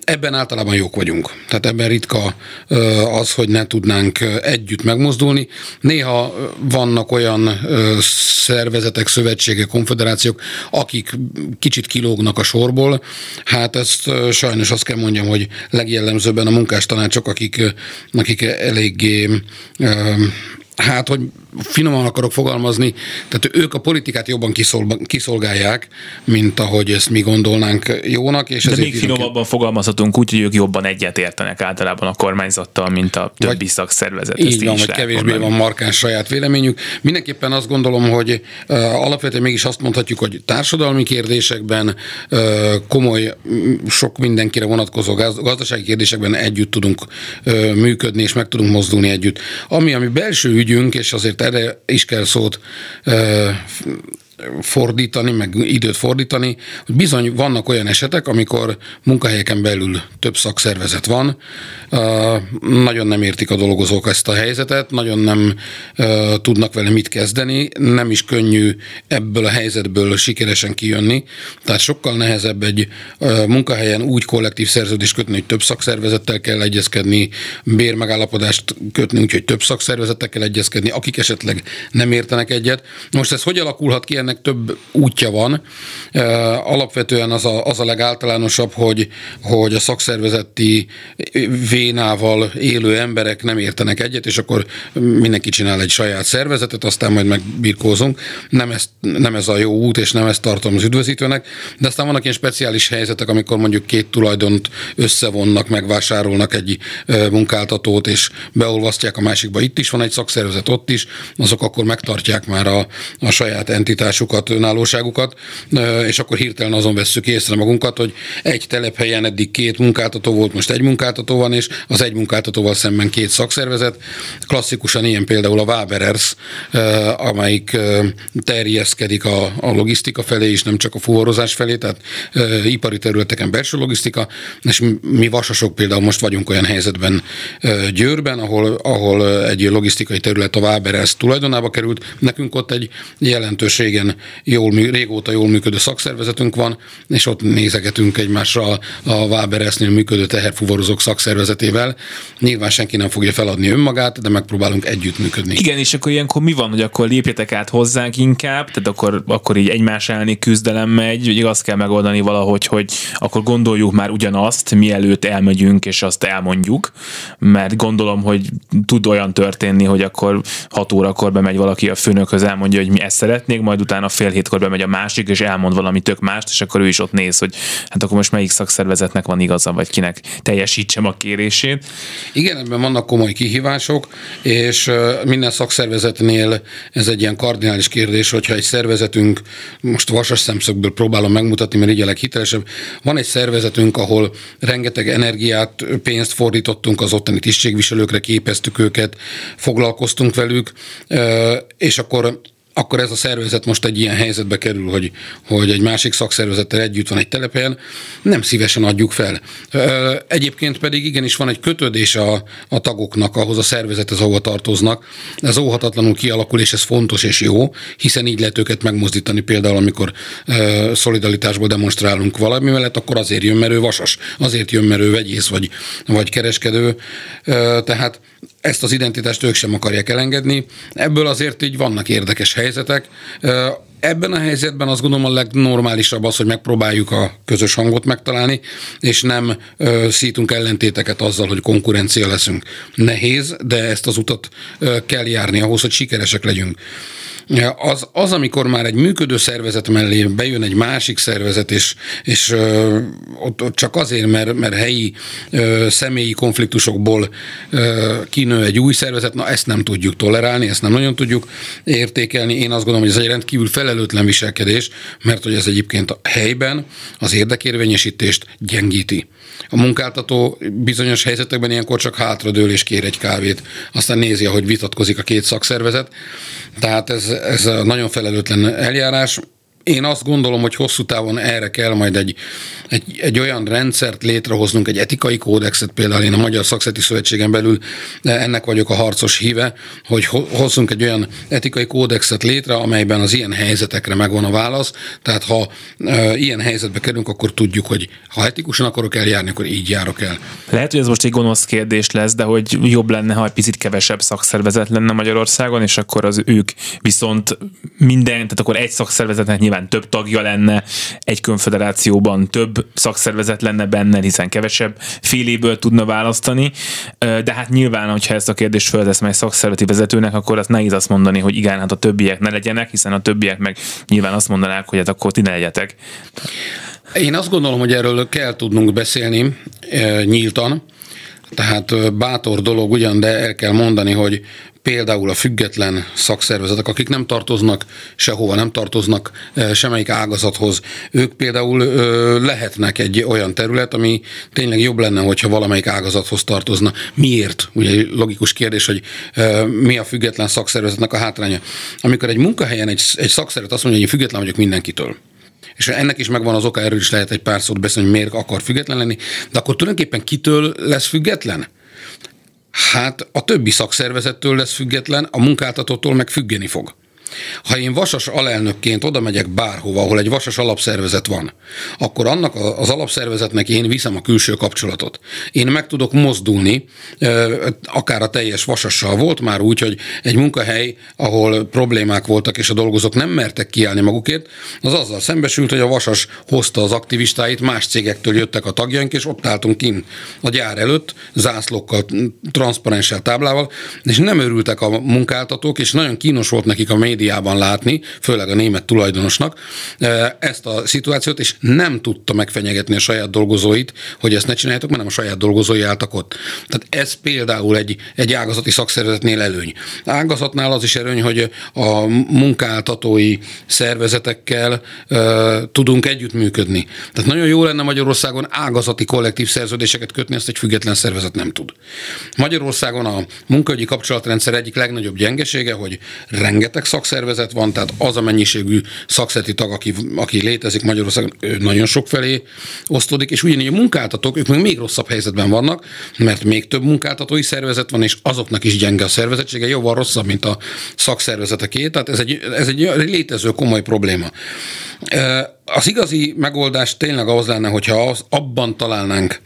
Speaker 4: Ebben általában jók vagyunk. Tehát ebben ritka az, hogy ne tudnánk együtt megmozdulni. Néha vannak olyan szervezetek, szövetségek, konfederációk, akik kicsit kilógnak a sorból. Hát ezt sajnos azt kell mondjam, hogy legjellemzőbb ebben a munkástanácsok, akik, akik eléggé hát, hogy finoman akarok fogalmazni, tehát ők a politikát jobban kiszolgálják, mint ahogy ezt mi gondolnánk jónak. És
Speaker 2: De még finomabban ki... fogalmazhatunk úgy, hogy ők jobban egyet értenek általában a kormányzattal, mint a többi vagy, szakszervezet.
Speaker 4: Így van, vagy kevésbé mondani. van markáns saját véleményük. Mindenképpen azt gondolom, hogy uh, alapvetően mégis azt mondhatjuk, hogy társadalmi kérdésekben uh, komoly, sok mindenkire vonatkozó gazdasági kérdésekben együtt tudunk uh, működni, és meg tudunk mozdulni együtt. Ami, ami belső ügyünk, és azért erre is kell szót fordítani, meg időt fordítani, hogy bizony vannak olyan esetek, amikor munkahelyeken belül több szakszervezet van, nagyon nem értik a dolgozók ezt a helyzetet, nagyon nem tudnak vele mit kezdeni, nem is könnyű ebből a helyzetből sikeresen kijönni, tehát sokkal nehezebb egy munkahelyen úgy kollektív szerződést kötni, hogy több szakszervezettel kell egyezkedni, bérmegállapodást kötni, úgyhogy több szakszervezettel kell egyezkedni, akik esetleg nem értenek egyet. Most ez hogy alakulhat ki, ennek több útja van. Alapvetően az a, az a legáltalánosabb, hogy, hogy a szakszervezeti vénával élő emberek nem értenek egyet, és akkor mindenki csinál egy saját szervezetet, aztán majd megbirkózunk. Nem ez, nem ez a jó út, és nem ezt tartom az üdvözítőnek, de aztán vannak ilyen speciális helyzetek, amikor mondjuk két tulajdont összevonnak, megvásárolnak egy munkáltatót, és beolvasztják a másikba. Itt is van egy szakszervezet, ott is, azok akkor megtartják már a, a saját entitás identitásukat, önállóságukat, és akkor hirtelen azon vesszük észre magunkat, hogy egy telephelyen eddig két munkáltató volt, most egy munkáltató van, és az egy munkáltatóval szemben két szakszervezet. Klasszikusan ilyen például a Waberers, amelyik terjeszkedik a, a logisztika felé is, nem csak a fuvarozás felé, tehát ipari területeken belső logisztika, és mi vasasok például most vagyunk olyan helyzetben Győrben, ahol, ahol egy logisztikai terület a Waberers tulajdonába került, nekünk ott egy jelentős ilyen jól, régóta jól működő szakszervezetünk van, és ott nézegetünk egymásra a Váberesznél működő teherfuvarozók szakszervezetével. Nyilván senki nem fogja feladni önmagát, de megpróbálunk együttműködni.
Speaker 2: Igen, és akkor ilyenkor mi van, hogy akkor lépjetek át hozzánk inkább, tehát akkor, akkor így egymás elleni küzdelem megy, ugye azt kell megoldani valahogy, hogy akkor gondoljuk már ugyanazt, mielőtt elmegyünk, és azt elmondjuk, mert gondolom, hogy tud olyan történni, hogy akkor 6 órakor bemegy valaki a főnökhöz, elmondja, hogy mi ezt szeretnék, majd utána fél hétkor bemegy a másik, és elmond valami tök mást, és akkor ő is ott néz, hogy hát akkor most melyik szakszervezetnek van igaza, vagy kinek teljesítsem a kérését.
Speaker 4: Igen, ebben vannak komoly kihívások, és minden szakszervezetnél ez egy ilyen kardinális kérdés, hogyha egy szervezetünk, most vasas szemszögből próbálom megmutatni, mert így a leghitelesebb, van egy szervezetünk, ahol rengeteg energiát, pénzt fordítottunk az ottani tisztségviselőkre, képeztük őket, foglalkoztunk velük, és akkor akkor ez a szervezet most egy ilyen helyzetbe kerül, hogy, hogy egy másik szakszervezettel együtt van egy telepen, nem szívesen adjuk fel. Egyébként pedig igenis van egy kötődés a, a tagoknak ahhoz a szervezethez, ahova tartoznak. Ez óhatatlanul kialakul, és ez fontos és jó, hiszen így lehet őket megmozdítani például, amikor szolidaritásból demonstrálunk valami mellett, akkor azért jön, mert ő vasas, azért jön, mert ő vegyész vagy, vagy kereskedő. Tehát ezt az identitást ők sem akarják elengedni. Ebből azért így vannak érdekes helyzetek. Ebben a helyzetben azt gondolom a legnormálisabb az, hogy megpróbáljuk a közös hangot megtalálni, és nem ö, szítunk ellentéteket azzal, hogy konkurencia leszünk. Nehéz, de ezt az utat ö, kell járni ahhoz, hogy sikeresek legyünk. Az, az, amikor már egy működő szervezet mellé bejön egy másik szervezet, és, és ott, ott csak azért, mert, mert helyi személyi konfliktusokból ö, kinő egy új szervezet, na ezt nem tudjuk tolerálni, ezt nem nagyon tudjuk értékelni. Én azt gondolom, hogy ez egy rendkívül felelőtlen viselkedés, mert hogy ez egyébként a helyben az érdekérvényesítést gyengíti. A munkáltató bizonyos helyzetekben ilyenkor csak hátradől és kér egy kávét, aztán nézi, ahogy vitatkozik a két szakszervezet. Tehát ez, ez nagyon felelőtlen eljárás. Én azt gondolom, hogy hosszú távon erre kell majd egy, egy, egy olyan rendszert létrehoznunk, egy etikai kódexet, például én a Magyar Szakszeti Szövetségen belül ennek vagyok a harcos híve, hogy hozzunk egy olyan etikai kódexet létre, amelyben az ilyen helyzetekre megvan a válasz. Tehát ha e, ilyen helyzetbe kerülünk, akkor tudjuk, hogy ha etikusan akarok eljárni, akkor így járok el.
Speaker 2: Lehet, hogy ez most egy gonosz kérdés lesz, de hogy jobb lenne, ha egy picit kevesebb szakszervezet lenne Magyarországon, és akkor az ők viszont minden, tehát akkor egy szakszervezetnek nyilván nyilván több tagja lenne, egy konfederációban több szakszervezet lenne benne, hiszen kevesebb féléből tudna választani, de hát nyilván, hogyha ezt a kérdést feltesz meg szakszervezeti vezetőnek, akkor azt nehéz azt mondani, hogy igen, hát a többiek ne legyenek, hiszen a többiek meg nyilván azt mondanák, hogy hát akkor ti ne legyetek.
Speaker 4: Én azt gondolom, hogy erről kell tudnunk beszélni nyíltan, tehát bátor dolog ugyan, de el kell mondani, hogy például a független szakszervezetek, akik nem tartoznak sehova, nem tartoznak semmelyik ágazathoz, ők például lehetnek egy olyan terület, ami tényleg jobb lenne, hogyha valamelyik ágazathoz tartozna. Miért? Ugye logikus kérdés, hogy mi a független szakszervezetnek a hátránya. Amikor egy munkahelyen egy, egy szakszervezet azt mondja, hogy én független vagyok mindenkitől, és ennek is megvan az oka, erről is lehet egy pár szót beszélni, hogy miért akar független lenni, de akkor tulajdonképpen kitől lesz független? Hát a többi szakszervezettől lesz független, a munkáltatótól meg függeni fog. Ha én vasas alelnökként oda megyek bárhova, ahol egy vasas alapszervezet van, akkor annak az alapszervezetnek én viszem a külső kapcsolatot. Én meg tudok mozdulni, akár a teljes vasassal volt már úgy, hogy egy munkahely, ahol problémák voltak, és a dolgozók nem mertek kiállni magukért, az azzal szembesült, hogy a vasas hozta az aktivistáit, más cégektől jöttek a tagjaink, és ott álltunk kint a gyár előtt, zászlókkal, transzparenssel táblával, és nem örültek a munkáltatók, és nagyon kínos volt nekik a média médiában látni, főleg a német tulajdonosnak ezt a szituációt, és nem tudta megfenyegetni a saját dolgozóit, hogy ezt ne csináljátok, mert nem a saját dolgozói álltak ott. Tehát ez például egy, egy ágazati szakszervezetnél előny. Ágazatnál az is előny, hogy a munkáltatói szervezetekkel uh, tudunk együttműködni. Tehát nagyon jó lenne Magyarországon ágazati kollektív szerződéseket kötni, ezt egy független szervezet nem tud. Magyarországon a munkaügyi kapcsolatrendszer egyik legnagyobb gyengesége, hogy rengeteg szak szakszervezet van, tehát az a mennyiségű szakszereti tag, aki, aki létezik Magyarországon, ő nagyon sok felé osztódik, és ugyanígy a munkáltatók, ők még, még rosszabb helyzetben vannak, mert még több munkáltatói szervezet van, és azoknak is gyenge a szervezettsége, jóval rosszabb, mint a szakszervezeteké, tehát ez egy, ez egy létező komoly probléma. Az igazi megoldás tényleg az lenne, hogyha az, abban találnánk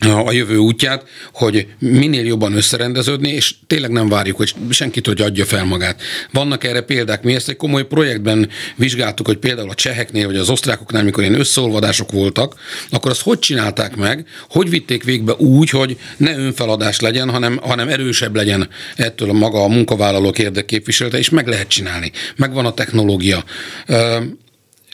Speaker 4: a jövő útját, hogy minél jobban összerendeződni, és tényleg nem várjuk, hogy senkit, hogy adja fel magát. Vannak erre példák. Mi ezt egy komoly projektben vizsgáltuk, hogy például a cseheknél, vagy az osztrákoknál, mikor ilyen összeolvadások voltak, akkor azt hogy csinálták meg, hogy vitték végbe úgy, hogy ne önfeladás legyen, hanem, hanem erősebb legyen ettől a maga a munkavállalók érdekképviselete, és meg lehet csinálni. Megvan a technológia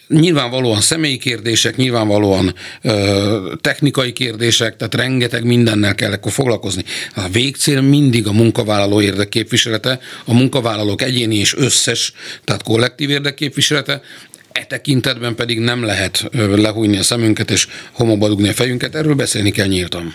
Speaker 4: nyilvánvalóan személyi kérdések, nyilvánvalóan ö, technikai kérdések, tehát rengeteg mindennel kell akkor foglalkozni. A végcél mindig a munkavállaló érdekképviselete, a munkavállalók egyéni és összes, tehát kollektív érdekképviselete, E tekintetben pedig nem lehet lehújni a szemünket és homokba dugni a fejünket, erről beszélni kell nyíltan.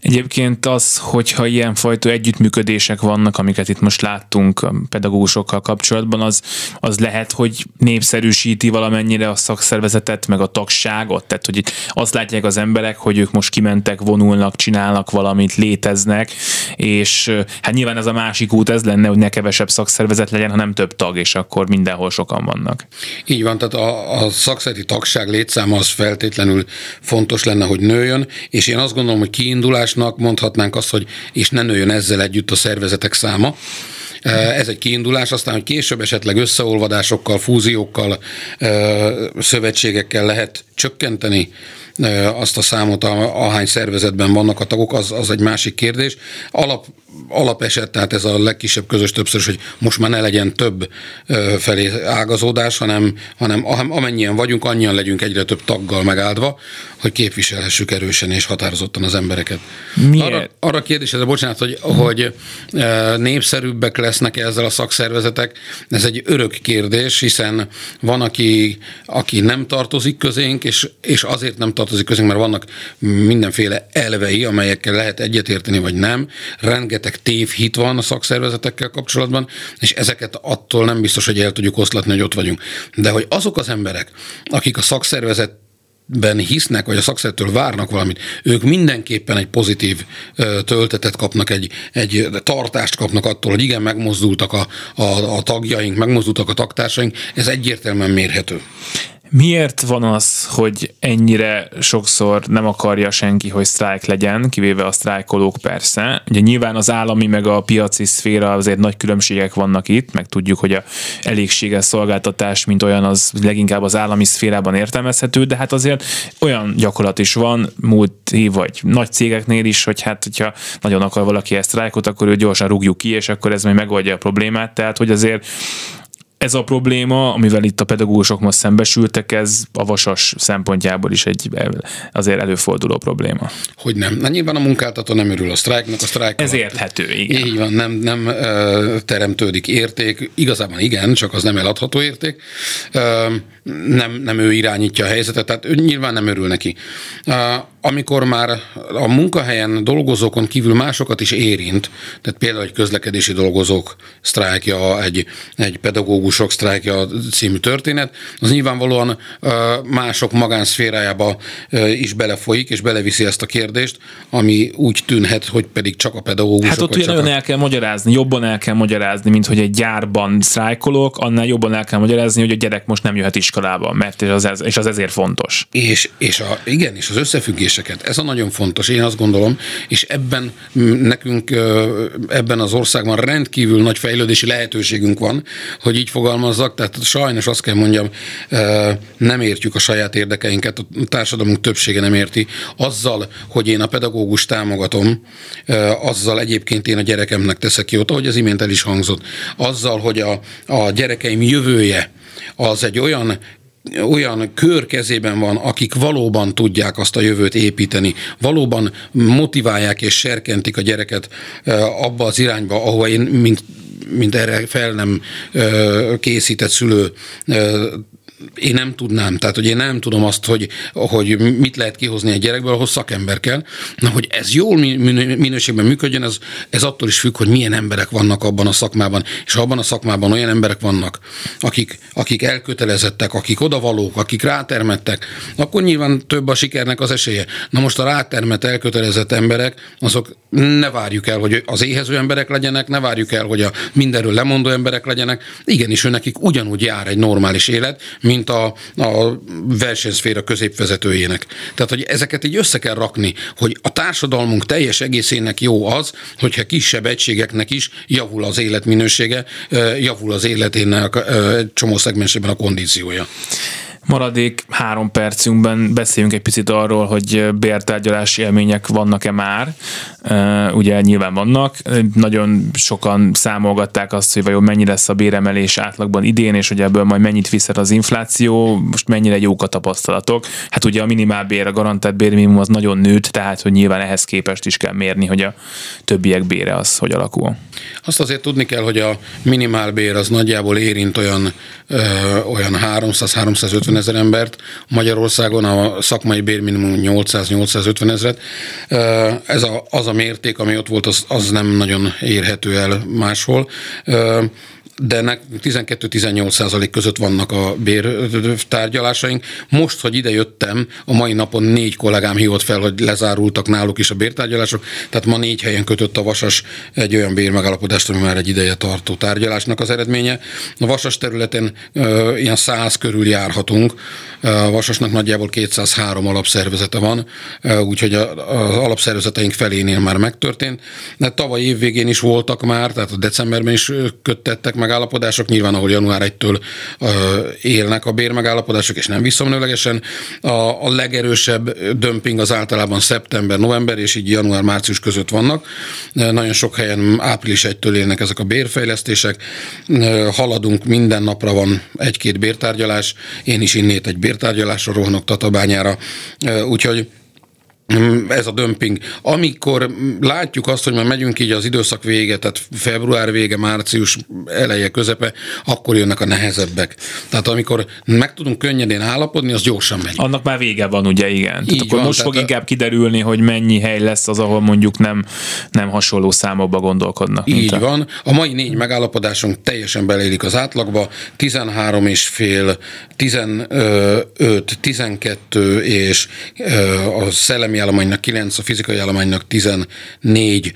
Speaker 2: Egyébként az, hogyha ilyenfajta együttműködések vannak, amiket itt most láttunk a pedagógusokkal kapcsolatban, az, az lehet, hogy népszerűsíti valamennyire a szakszervezetet, meg a tagságot, tehát hogy itt azt látják az emberek, hogy ők most kimentek, vonulnak, csinálnak valamit, léteznek, és hát nyilván ez a másik út ez lenne, hogy ne kevesebb szakszervezet legyen, hanem több tag, és akkor mindenhol sokan vannak.
Speaker 4: Így van, tehát a, a szakszereti tagság létszáma az feltétlenül fontos lenne, hogy nőjön, és én azt gondolom, hogy kiindulásnak mondhatnánk azt, hogy és ne nőjön ezzel együtt a szervezetek száma, ez egy kiindulás, aztán, hogy később esetleg összeolvadásokkal, fúziókkal, szövetségekkel lehet csökkenteni azt a számot, ahány szervezetben vannak a tagok, az, az egy másik kérdés. Alap, alapeset, tehát ez a legkisebb közös többször, hogy most már ne legyen több felé ágazódás, hanem, hanem amennyien vagyunk, annyian legyünk egyre több taggal megáldva, hogy képviselhessük erősen és határozottan az embereket. Miért? Arra, arra kérdésre, bocsánat, hogy, uh-huh. hogy népszerűbbek lesznek ezzel a szakszervezetek, ez egy örök kérdés, hiszen van, aki, aki nem tartozik közénk, és, és azért nem tartozik közénk, mert vannak mindenféle elvei, amelyekkel lehet egyetérteni, vagy nem. Rengeteg tévhit van a szakszervezetekkel kapcsolatban, és ezeket attól nem biztos, hogy el tudjuk oszlatni, hogy ott vagyunk. De hogy azok az emberek, akik a szakszervezet ben hisznek, vagy a szakszertől várnak valamit, ők mindenképpen egy pozitív töltetet kapnak, egy, egy tartást kapnak attól, hogy igen, megmozdultak a, a, a tagjaink, megmozdultak a taktársaink, ez egyértelműen mérhető.
Speaker 2: Miért van az, hogy ennyire sokszor nem akarja senki, hogy sztrájk legyen, kivéve a sztrájkolók persze? Ugye nyilván az állami meg a piaci szféra azért nagy különbségek vannak itt, meg tudjuk, hogy a elégséges szolgáltatás, mint olyan, az leginkább az állami szférában értelmezhető, de hát azért olyan gyakorlat is van múlt év vagy nagy cégeknél is, hogy hát, hogyha nagyon akar valaki ezt sztrájkot, akkor ő gyorsan rúgjuk ki, és akkor ez majd megoldja a problémát. Tehát, hogy azért ez a probléma, amivel itt a pedagógusok most szembesültek, ez a vasas szempontjából is egy azért előforduló probléma.
Speaker 4: Hogy nem. Na nyilván a munkáltató nem örül a sztrájknak, a sztrájk
Speaker 2: Ez érthető, igen.
Speaker 4: Így van, nem, nem uh, teremtődik érték. Igazában igen, csak az nem eladható érték. Nem, nem ő irányítja a helyzetet, tehát ő nyilván nem örül neki. Amikor már a munkahelyen dolgozókon kívül másokat is érint, tehát például egy közlekedési dolgozók sztrájkja, egy, egy pedagógusok sztrájkja című történet, az nyilvánvalóan mások magánszférájába is belefolyik, és beleviszi ezt a kérdést, ami úgy tűnhet, hogy pedig csak a pedagógusok.
Speaker 2: Hát ott ugye nagyon a... el kell magyarázni, jobban el kell magyarázni, mint hogy egy gyárban sztrájkolok, annál jobban el kell magyarázni, hogy a gyerek most nem jöhet iskolába, mert és az, és az ezért fontos.
Speaker 4: És, és a, igen, és az összefüggés kérdéseket. Ez a nagyon fontos, én azt gondolom, és ebben nekünk ebben az országban rendkívül nagy fejlődési lehetőségünk van, hogy így fogalmazzak, tehát sajnos azt kell mondjam, nem értjük a saját érdekeinket, a társadalmunk többsége nem érti. Azzal, hogy én a pedagógus támogatom, azzal egyébként én a gyerekemnek teszek jót, ahogy az imént el is hangzott. Azzal, hogy a, a gyerekeim jövője az egy olyan olyan kör kezében van, akik valóban tudják azt a jövőt építeni, valóban motiválják és serkentik a gyereket abba az irányba, ahova én, mint, mint erre fel nem készített szülő én nem tudnám, tehát hogy én nem tudom azt, hogy, hogy mit lehet kihozni egy gyerekből, ahhoz szakember kell. Na, hogy ez jól minőségben működjön, ez, ez attól is függ, hogy milyen emberek vannak abban a szakmában. És abban a szakmában olyan emberek vannak, akik, akik elkötelezettek, akik odavalók, akik rátermettek, akkor nyilván több a sikernek az esélye. Na most a rátermet elkötelezett emberek, azok ne várjuk el, hogy az éhező emberek legyenek, ne várjuk el, hogy a mindenről lemondó emberek legyenek. Igenis, ő nekik ugyanúgy jár egy normális élet, mint a, a versenyszféra középvezetőjének. Tehát, hogy ezeket így össze kell rakni, hogy a társadalmunk teljes egészének jó az, hogyha kisebb egységeknek is javul az életminősége, javul az életének egy csomó szegmensében a kondíciója
Speaker 2: maradék három percünkben beszéljünk egy picit arról, hogy bértárgyalási élmények vannak-e már. Ugye nyilván vannak. Nagyon sokan számolgatták azt, hogy vajon mennyi lesz a béremelés átlagban idén, és hogy ebből majd mennyit viszed az infláció, most mennyire jók a tapasztalatok. Hát ugye a minimálbér, a garantált bérminimum az nagyon nőtt, tehát hogy nyilván ehhez képest is kell mérni, hogy a többiek bére az hogy alakul.
Speaker 4: Azt azért tudni kell, hogy a minimálbér az nagyjából érint olyan, ö, olyan 300-350 ezer embert, Magyarországon a szakmai bérminimum 800-850 ezeret. Ez a, az a mérték, ami ott volt, az, az nem nagyon érhető el máshol de 12-18 százalék között vannak a bértárgyalásaink. Most, hogy ide jöttem, a mai napon négy kollégám hívott fel, hogy lezárultak náluk is a bértárgyalások, tehát ma négy helyen kötött a Vasas egy olyan bérmegállapodást, ami már egy ideje tartó tárgyalásnak az eredménye. A Vasas területen uh, ilyen 100 körül járhatunk, a Vasasnak nagyjából 203 alapszervezete van, úgyhogy az alapszervezeteink felénél már megtörtént. De tavaly évvégén is voltak már, tehát a decemberben is köttettek meg megállapodások, nyilván ahol január 1-től élnek a bérmegállapodások, és nem visszamenőlegesen. A, a legerősebb dömping az általában szeptember-november, és így január-március között vannak. Nagyon sok helyen április 1-től élnek ezek a bérfejlesztések. Haladunk, minden napra van egy-két bértárgyalás. Én is innét egy bértárgyalásra rohanok Tatabányára. Úgyhogy ez a dömping. Amikor látjuk azt, hogy már megyünk így az időszak vége, tehát február vége, március eleje, közepe, akkor jönnek a nehezebbek. Tehát amikor meg tudunk könnyedén állapodni, az gyorsan megy.
Speaker 2: Annak már vége van, ugye, igen. Így tehát akkor van, most tehát fog a... inkább kiderülni, hogy mennyi hely lesz az, ahol mondjuk nem, nem hasonló számokba gondolkodnak.
Speaker 4: Így a... van. A mai négy megállapodásunk teljesen belélik az átlagba. 13 és fél, 15, 12 és a szellemi szellemi állománynak 9, a fizikai állománynak 14,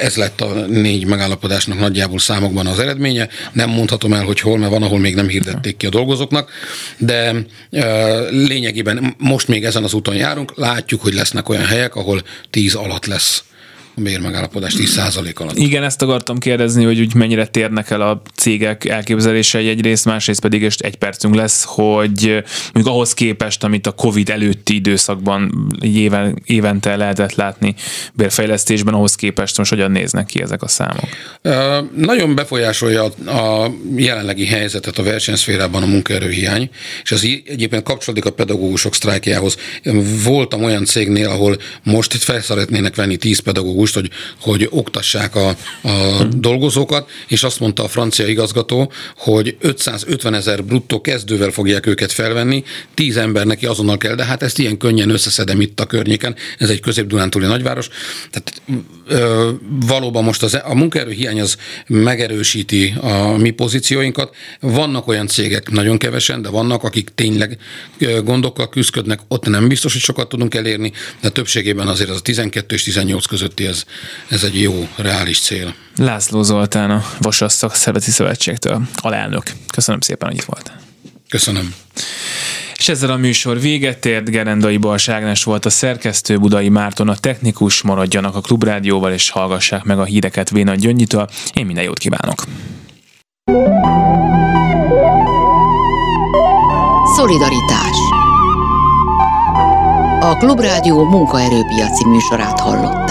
Speaker 4: ez lett a négy megállapodásnak nagyjából számokban az eredménye. Nem mondhatom el, hogy hol, mert van, ahol még nem hirdették ki a dolgozóknak, de lényegében most még ezen az úton járunk, látjuk, hogy lesznek olyan helyek, ahol 10 alatt lesz a bérmegállapodás 10% alatt.
Speaker 2: Igen, ezt akartam kérdezni, hogy úgy mennyire térnek el a cégek elképzelései egyrészt, másrészt pedig és egy percünk lesz, hogy még ahhoz képest, amit a Covid előtti időszakban éven, évente lehetett látni bérfejlesztésben, ahhoz képest most hogyan néznek ki ezek a számok?
Speaker 4: Nagyon befolyásolja a jelenlegi helyzetet a versenyszférában a munkaerőhiány, és ez egyébként kapcsolódik a pedagógusok sztrájkjához. Voltam olyan cégnél, ahol most itt fel szeretnének venni 10 pedagógus pedagógust, hogy, hogy oktassák a, a dolgozókat, és azt mondta a francia igazgató, hogy 550 ezer bruttó kezdővel fogják őket felvenni, 10 ember neki azonnal kell, de hát ezt ilyen könnyen összeszedem itt a környéken, ez egy közép-dunántúli nagyváros, tehát ö, valóban most az, a munkaerő hiány az megerősíti a mi pozícióinkat. Vannak olyan cégek, nagyon kevesen, de vannak, akik tényleg gondokkal küzdködnek, ott nem biztos, hogy sokat tudunk elérni, de többségében azért az a 12 és 18 közötti ez ez, ez egy jó, reális cél.
Speaker 2: László Zoltán, a Vasas Szakszervezeti Szövetségtől, alelnök. Köszönöm szépen, hogy itt volt.
Speaker 4: Köszönöm.
Speaker 2: És ezzel a műsor véget ért, Gerendai Bals Ágnes volt a szerkesztő, Budai Márton a technikus, maradjanak a Klubrádióval és hallgassák meg a híreket Véna Gyöngyitől. Én minden jót kívánok!
Speaker 1: Szolidaritás A Klubrádió munkaerőpiaci műsorát hallott.